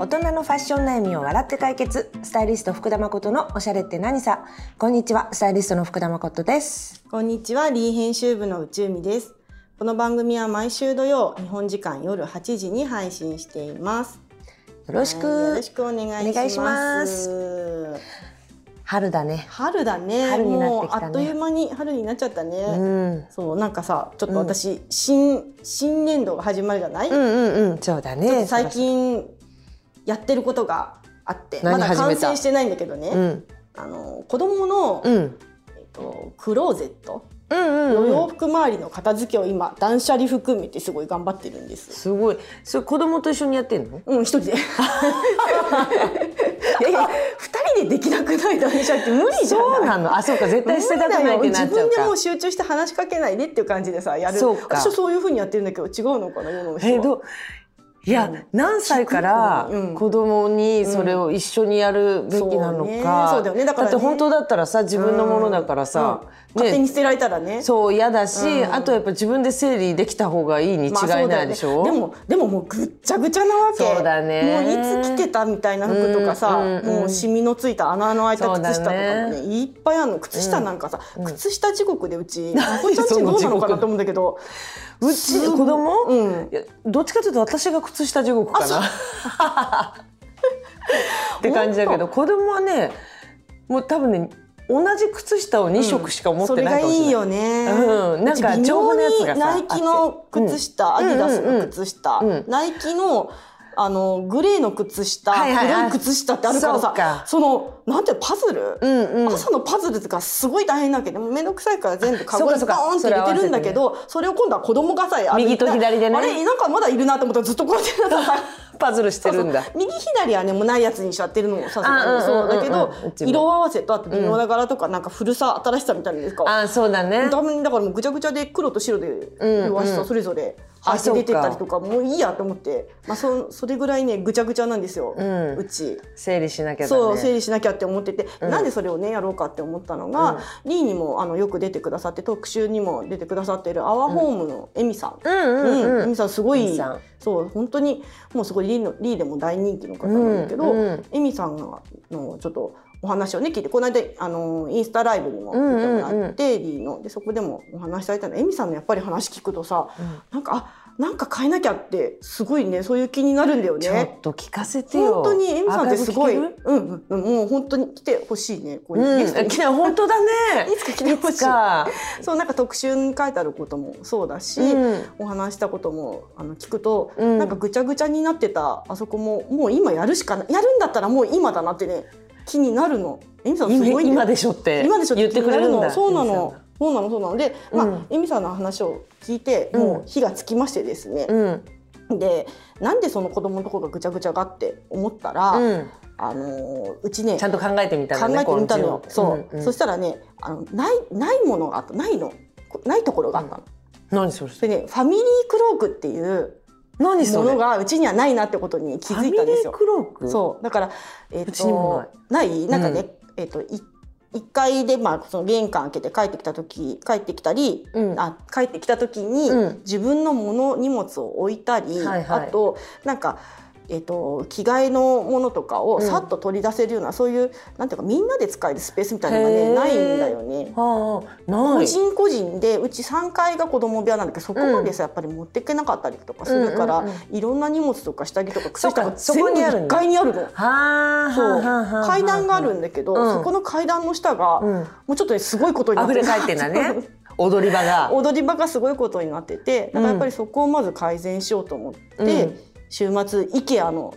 大人のファッション悩みを笑って解決スタイリスト福田誠のおしゃれって何さこんにちはスタイリストの福田誠ですこんにちは、リー編集部の宇宙美です。この番組は毎週土曜、日本時間夜8時に配信しています。よろしく、はいよろしくお願いします。春だね春だね。春になってきたねもうあっという間に春になっちゃったね。うんそうなんかさ、ちょっと私、新新年度が始まるじゃない？うんうんうんそうだね最近やってることがあって、ま何だ完成してないんだけどね。うん。あの子供の、うん。えっとクローゼット？うんうん洋服周りの片付けを今断捨離含めてすごい頑張ってるんです。すごい。それ子供と一緒にやってんの？うん、一人で。いやいや、二人でできなくない断捨離って無理じゃ。そうなの。あそうか絶対捨てたくないってなっちゃうか。自分でもう集中して話しかけないでっていう感じでさやる。そうか。私はそういうふうにやってるんだけど違うのかな世の人は。えどう？いや、うん。何歳からうん。子供にそれを一緒にやるべきなのか、そうだよね。だからね。って本当だったらさ自分のものだからさ、うん。勝手に捨てられたらね。そう嫌だし、うん。あとやっぱ自分で整理できた方がいいに違いないでしょ、でもでももうぐっちゃぐちゃなわけ。そうだね。もういつ着てたみたいな服とかさ、うんうんうん。もうシミのついた穴の開いた靴下とかねいっぱいあるの。靴下なんかさ、靴下地獄でうち何こちゃんちどうなのかなと思うんだけどうち子供、うん。いやどっちかというと私が靴下地獄かな。って感じだけど子供はねもう多分ね同じ靴下を2色しか持ってそれがないかもしれない。いいよね。うん。なんかうち微丈夫妙なやつがナイキの靴下、あってアディダスの靴下、うんうんうん。ナイキのあのグレーの靴下、はいはい黒い靴下ってあるからさ、そうか。そのなんていうのパズル、うんうん。朝のパズルとかすごい大変だけど面倒くさいから全部カゴにバーンって入れてるんだけどそれを今度は子供がさ歩い右と左でね。あれなんかまだいるなと思ったらずっとこうやって パズルしてるんだ。そうそう。右左はねもうないやつにしちゃってるのもさそうだけど色合わせとあと微妙な柄とかなんか古さ新しさみたいなんですか。あそうだね。だからもうぐちゃぐちゃで黒と白でうん色合わせとそれぞれ。あ履いて出てったりとかもういいやと思って、まあ、そそれぐらいねぐちゃぐちゃなんですよ、うん。うち。整理しなきゃだね。そう整理しなきゃって思ってて、なんでそれをねやろうかって思ったのが、リーにもあのよく出てくださって特集にも出てくださってるアワーホームのエミさん。うんうんうんエミさんすごいそう本当にもうすごいリーのリーでも大人気の方なんだけど、うんうんエミさんがのちょっとお話をね聞いてこの間あのインスタライブにも出てもらって、リーのでそこでもお話しされたのエミさんのやっぱり話聞くとさ、なんかあなんか変えなきゃってすごいねそういう気になるんだよね。ちょっと聞かせてよ。本当にエミさんってすごい、うんうんうん、もう本当に来てほしいね。こうカイブ聞けるゲストにうん本当だね。いつか来てほしい。そうなんか特集に書いてあることもそうだし、うん。お話したこともあの聞くと、うん。なんかぐちゃぐちゃになってたあそこももう今やるしかやるんだったらもう今だなってね気になるの。エミさんす今ごいんだよ今でしょって今でしょ言ってくれるの。そうなの。そうなのそうなの。で、まあうんエミさんの話を聞いて、うん。もう火がつきましてですね、うん。でなんでその子供のところがぐちゃぐちゃがって思ったら、うん。あのーうちねちゃんと考えてみた考のねえてみたの。そう、んん。そしたらねあのないないものがあった。ないの。こないところがあったの。何それ？それねファミリークロークっていうものがうちにはないなってことに気づいたんですよ。そう。だからえっ、うちにもとない？なんかね、えっ、とい一階でまあその玄関開けて帰ってきた時帰ってきたり、うん。あ帰ってきた時に、うん。自分のもの荷物を置いたり、はいはい。あとなんか。えっと、着替えのものとかをさっと取り出せるような、そういうなんていうかみんなで使えるスペースみたいなのがねないんだよね。はあ個人個人でうち3階が子供部屋なんだけどそこまでさ、やっぱり持っていけなかったりとかするから、うんうんうん。いろんな荷物とか下着とか靴下がそうかそこ全部にあるんだ。1階にあるの。はあそう。階段があるんだけど、うん。そこの階段の下が、うん。もうちょっとねすごいことになって溢れ返ってんだね。踊り場が。踊り場がすごいことになっててだからやっぱりそこをまず改善しようと思って、うん週末 IKEA の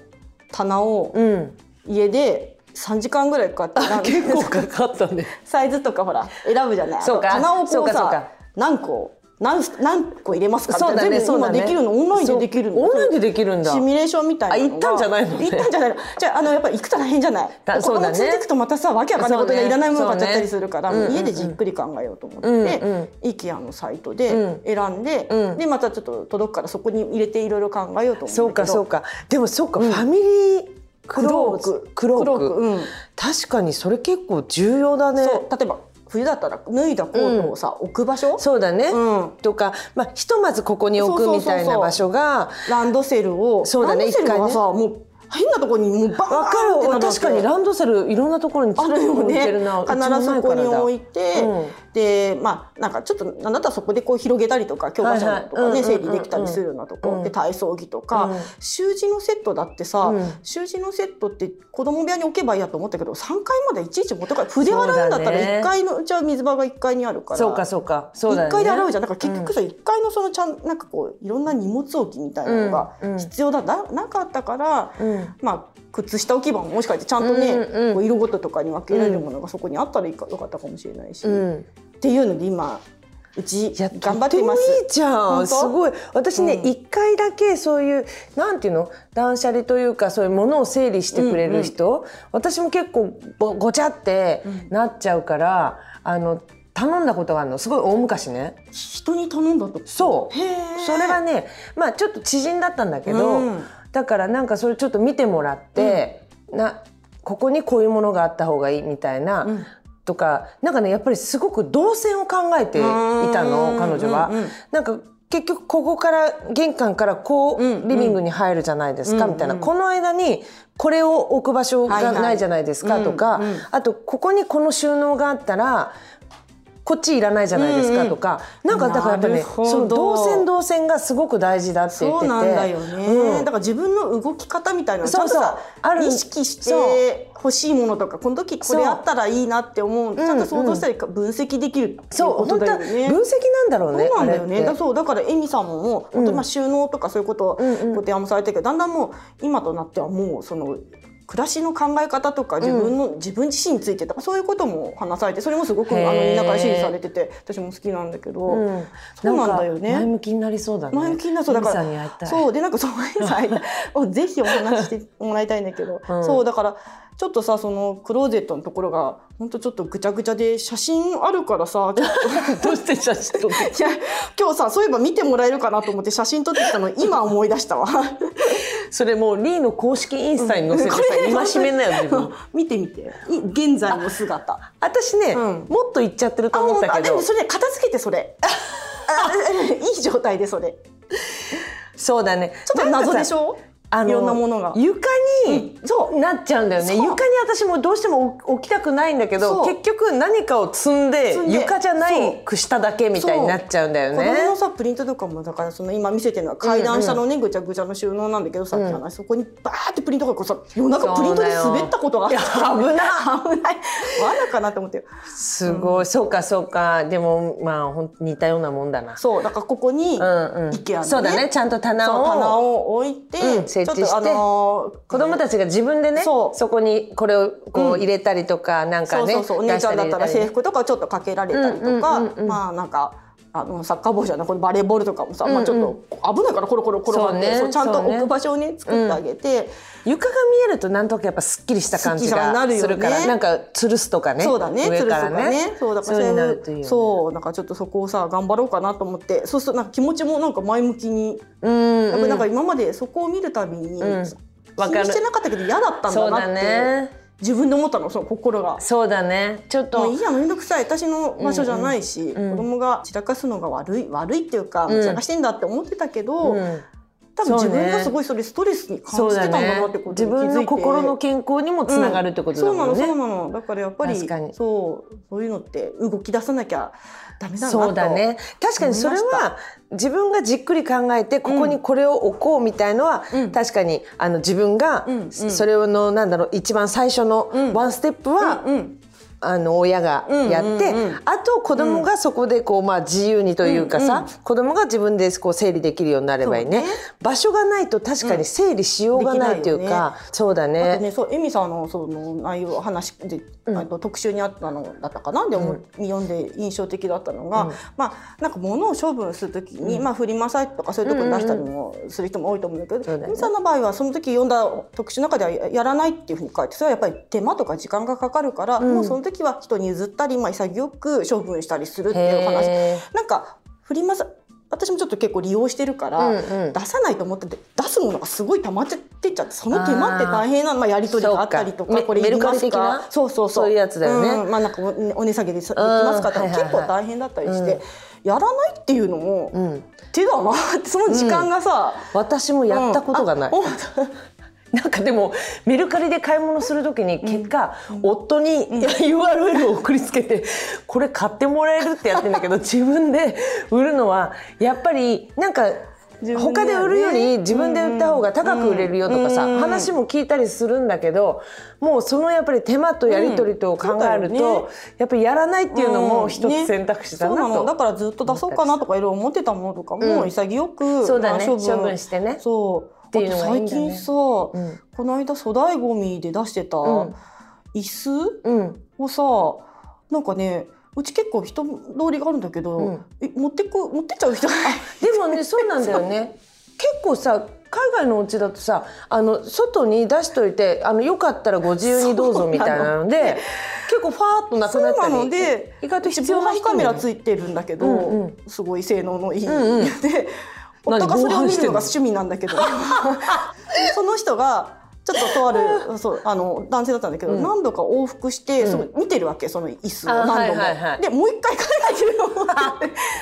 棚をうん。家で3時間ぐらいかかって、なんか結構かかったね。サイズとかほら選ぶじゃない？そうか。棚をこうさ何個何何個入れますかそうだね全部今できるのオンラインでできるオンラインでできるんだ。シミュレーションみたいな行ったんじゃないの？ね行ったんじゃないの。じゃああのやっぱり行くと大変じゃない？だそうだね。子供連れてくとまたさわけわかんないことそうね。でいらないもの買っちゃったりするから、家でじっくり考えようと思って、うんうん。IKEA のサイトで選んで、うん。でまたちょっと届くからそこに入れていろいろ考えようと思そううんだけど。かそうか。でもそうか、ファミリークローク。クローク。確かにそれ結構重要だね。そう例えば冬だったら脱いだコートをさ、置く場所？そうだね、うん。とか、まあ、ひとまずここに置くみたいな場所がランドセルを。そうだね一さ、もう変なところにもうバーンわかって確かにランドセルいろんなところにあるよねてるな必ずそこに置いて、うん。でまあなんかちょっとなんだったらそこでこう広げたりとか教科書とかはいはいね整理できたりするようなとこ、うん。で体操着とか、うん。習字のセットだってさ、うん。習字のセットって子供部屋に置けばいいやと思ったけど3階までいちいち持って帰る筆洗うんだったらそうだね。1階のうちは水場が1階にあるから。そうかそうか。そうだよ1ね階で洗うじゃん。だから結局さ、1階のそのちゃんなんかこういろんな荷物置きみたいなのが必要だ、ななかったから、うんまあ靴下置き場ももしかしてちゃんとね、うんうん。こう色ごととかに分けられるものがそこにあったらいいかよかったかもしれないし、っうん。ていうので今うち頑張っています。いいじゃん。すごい。私ねうん。一、回だけそういうなんていうの？断捨離というかそういうものを整理してくれる人、私も結構ごごちゃってなっちゃうから、あの頼んだことがあるの。すごい大昔ね。人に頼んだと？そう。それはねまあちょっと知人だったんだけど、うんだからなんかそれちょっと見てもらって、なここにこういうものがあった方がいいみたいな、うん。とかなんかねやっぱりすごく動線を考えていたの彼女は。うんうんうんなんか結局ここから玄関からこううんうんリビングに入るじゃないですかうんみたいな、うんこの間にこれを置く場所がないじゃないですかとか、うんうん。あとここにこの収納があったらこっちいらないじゃないですかとか、なんかだからやっぱねその動線動線がすごく大事だって言ってて。そうなんだよね、うん。だから自分の動き方みたいなちゃんとさある。意識して欲しいものとかこの時これあったらいいなって思う。ちゃんと想像したり分析できるっていうことだよね。分析なんだろうねそうなんだよね。だそうだからエミさんももう本当にまあ収納とかそういうことをうんうん。ご提案もされてるけど、だんだんもう今となってはもうその暮らしの考え方とか自分の、自分自身についてとかそういうことも話されてそれもすごくあのみんなから支持されてて私も好きなんだけど、うん。そうなんだよね。か前向きになりそうだね。前向きになるそうだからそうでなんかそういうさをぜひお話ししてもらいたいんだけど、うん。そうだからちょっとさそのクローゼットのところが本当ちょっとぐちゃぐちゃで写真あるからさ どうして写真撮っていや今日さそういえば見てもらえるかなと思って写真撮ってきたの今思い出したわ。それもうリーの公式インスタに載せてさ、今しめんなよ自分。見てみて。い現在の姿。私ね、うん。もっといっちゃってると思ったけど。あでもそれで片付けてそれ。あいい状態でそれ。そうだね。ちょっと謎でしょ？あのいろんなものが。床にそう。なっちゃうんだよね。床に私もどうしても置きたくないんだけど結局何かを積んで床じゃないくしただけみたいになっちゃうんだよ子供ねのさプリントとかもだからその今見せてるのは階段下のね、ぐちゃぐちゃの収納なんだけどさっきの話、そこにバーってプリントがこうさ夜中プリントで滑ったことがあったそうだよいや危ない。罠かなって思って。すごい、そうかそうか。でもまあほん似たようなもんだな。そうだからここに、うんうん。IKEA のね。そうだね。ちゃんと棚を。棚を置いて、うん設置して。あのー子供たちが自分でねそこにこれをこうん。う入れたりとか、なんかねそうそうそう。お姉ちゃんだったら制服とかちょっとかけられたりとか、うんうんうんうんまあなんかあのサッカーボールじゃないこのバレーボールとかもさ、まあちょっと危ないからコロコロ転がってね。ちゃんと置く場所をね作ってあげて、床が見えるとなんとなくやっぱすっきりした感じがするからなんか吊るすとかねそうだね、上からつるすとかね。そうだからそういうねそうなんかちょっとそこをさ頑張ろうかなと思って。そうするとなんか気持ちもなんか前向きに、うんやっぱりなんか今までそこを見るたびに、うん。気にしてなかったけど嫌だったんだだなって、ね。自分で思ったのその心が。そうだね。ちょっといいやめんどくさい私の場所じゃないし、うんうん子供が散らかすのが悪い悪いっていうか、うん散らかしてんだって思ってたけど、うん多分自分がすごいそれストレスに感じてたんだなってこと自に気づいて、分の心の健康にもつながるってことだもんね、そうなのそうなの。だからやっぱり確かに。そうそういうのって動き出さなきゃダメだなとそうだね。確かにそれは自分がじっくり考えてここにこれを置こうみたいのは、うん。確かにあの自分がうんうん。それのなんだろう一番最初のうん。ワンステップは、うんうんあの親がやって、あと子供がそこでこう、まあ、自由にというかさ、うんうん。子供が自分でこう整理できるようになればいいね。場所がないと確かに整理しようがないというか、そうだね。ね、そうエミさんのその内容話で、特集にあったのだったかな？でも、読ん。で印象的だったのが、まあなんか物を処分するときに、まあフリマサイトとかそういうところに出したりもする人も多いと思うんだけど、エミさんの場合はその時読んだ特集の中ではややらないっていうふうに書いてそれはやっぱり手間とか時間がかかるから、もうその時は人に譲ったり、まあ、潔く処分したりするっていう話。へなんかフリマサ私もちょっと結構利用してるから、うんうん。出さないと思ってて出すものがすごい溜まっちゃってっちゃってその手間って大変なのまあ、やり取りがあったりとかか。これいりますか？そうそうそう。そういうやつだよね。うんまあなんかおお値下げでさできますか？ってうんはいはいはい結構大変だったりして、やらないっていうのも、うん。手だなってその時間がさ、私もやったことがない。なんかでもメルカリで買い物する時に結果、夫に URL を送りつけてこれ買ってもらえるってやってんだけど自分で売るのはやっぱりなんか他で売るより自分で売った方が高く売れるよとかさ、話も聞いたりするんだけどもうそのやっぱり手間とやり取りと考えると、やっぱりやらないっていうのも一つ選択肢だなと、だからずっと出そうかなとかいろいろ思ってたものとかも潔く、そうだね。処分してね。そうっていうの最近さ、この間粗大ごみで出してた椅子をさ、なんかねうち結構人通りがあるんだけど、うん、持ってく持ってっちゃう人？がでもね そうなんだよね。結構さ海外のお家だとさあの外に出しといてあのよかったらご自由にどうぞみたいなので結構ファーっとなくなったり。で意外と必要なカメラついてるんだけど、うんうん、すごい性能のいい、うんうん、で夫がそれを見るのが趣味なんだけど。その人がちょっととあるそうあの男性だったんだけど、うん、何度か往復して、うん、見てるわけその椅子を何度も。はいはいはい、でもう一回考えてる。の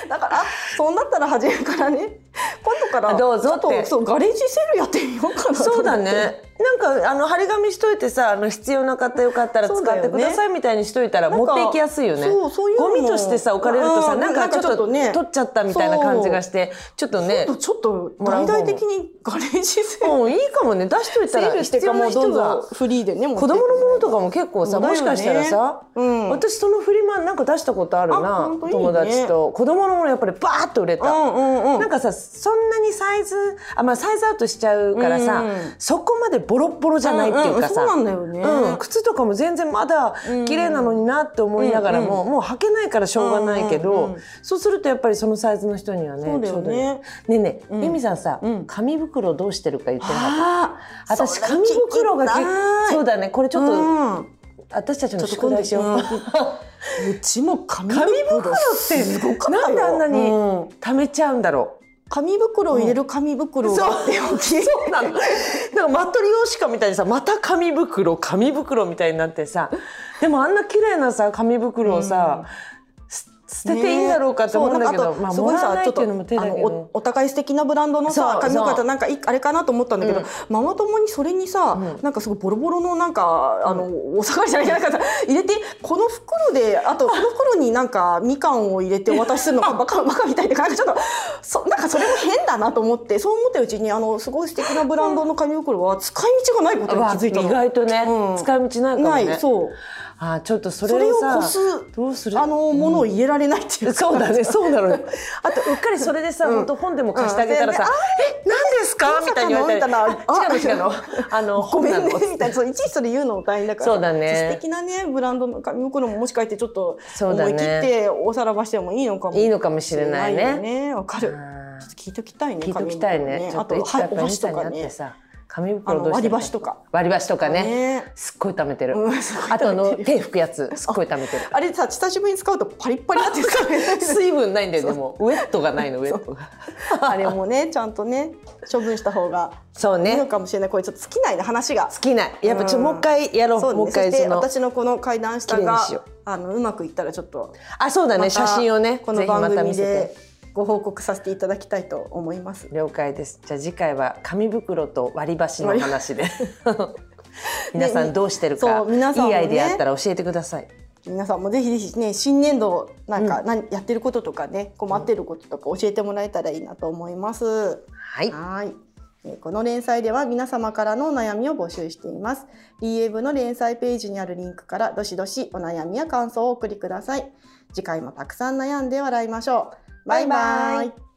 だからそうなったら初めからね今度からどうぞって。そうガレージセールやってみようかなそうだねなんかあの張り紙しといてさあの必要な方よかったら使ってくださいみたいにしといたら持っていきやすいよね。そうそういうゴミとしてさ置かれるとさなんかちょっとね取っちゃったみたいな感じがしてちょっとね。ちょっと大々的にガレージセールいいかもね。出しといたら必要な人がフリーでね子供のものとかも結構さもしかしたらさ、うん、私そのフリマなんか出したことあるな友達と。子供のものやっぱりバーッと売れた、なんかさそんなにサイズあまあサイズアウトしちゃうからさ、そこまでボロボロじゃないっていうかさ、そうなんだよね、うん、靴とかも全然まだ綺麗なのになって思いながらも、もう履けないからしょうがないけど、そうするとやっぱりそのサイズの人にはねそうだよね。ねねえ、由美さんさ、紙袋どうしてるか言ってなかった？私紙袋がそうだね。これちょっと、私たちの宿題しよう。うちも紙袋ってすごかなんであんなに貯めちゃうんだろう。紙袋を入れる紙袋があって大きい、そうなの。なんかマットリヨシカみたいにさ、また紙袋、紙袋みたいになってさ、でもあんな綺麗なさ紙袋をさ、捨てていいんだろうかと思うんだけど、まあ、もらわないっていうのも手だけどお互い素敵なブランドのさ紙袋なんかあれかなと思ったんだけど、ママ友にそれにさ、なんかすごいボロボロのなんかあのお下がりじゃないか入れてこの袋であとこの袋になんかみかんを入れてお渡しするのが バカバカみたいでなんかちょっとそなんかそれも変だなと思ってそう思ったうちにあのすごい素敵なブランドの紙袋は使い道がないことに気づいたの。意外とね、使い道ないかもね。そうあちょっとそれをさどうする？あのものを入れられないっていうそうだねそうなのよ。あとうっかりそれでさ、本当本でも貸してあげたらさ「え何ですか?」みたいに言われたら「違うの違うの。あのごめんね」みたいな。そういちいちそれ言うのも大変だから。そうだね。素敵なねブランドの紙袋ももしかしてちょっと思い切っておさらばしてもいいのかも。いいのかもしれないね。わかる。ちょっと聞いときたいね聞いときたいね。あとお箸とかね紙袋割り箸とか。割り箸とかね。すっごい貯めてる、あとあの手拭くやつ。すっごい貯めてる。あれさ久しぶりに使うとパリッパリって 水分ないんだよでもウェットがないのウェットが。あれもねちゃんとね処分した方がそうね。いいのかもしれない。これちょっと尽きないね話が。尽きない。やっぱちょ、もう一回やろう。もう一回その私のこの階段下があのうまくいったらちょっとあそうだね。写真をね。この番組でご報告させていただきたいと思います了解ですじゃあ次回は紙袋と割り箸の話で 皆さんどうしてるか、ね、皆さん、ね、いいアイデアあったら教えてください皆さんもぜひぜひね新年度なんか、うん、何やってることとかね困ってることとか教えてもらえたらいいなと思います。はい。はいこの連載では皆様からのお悩みを募集しています。DM の連載ページにあるリンクからどしどしお悩みや感想をお送りください。次回もたくさん悩んで笑いましょう。バイバイ。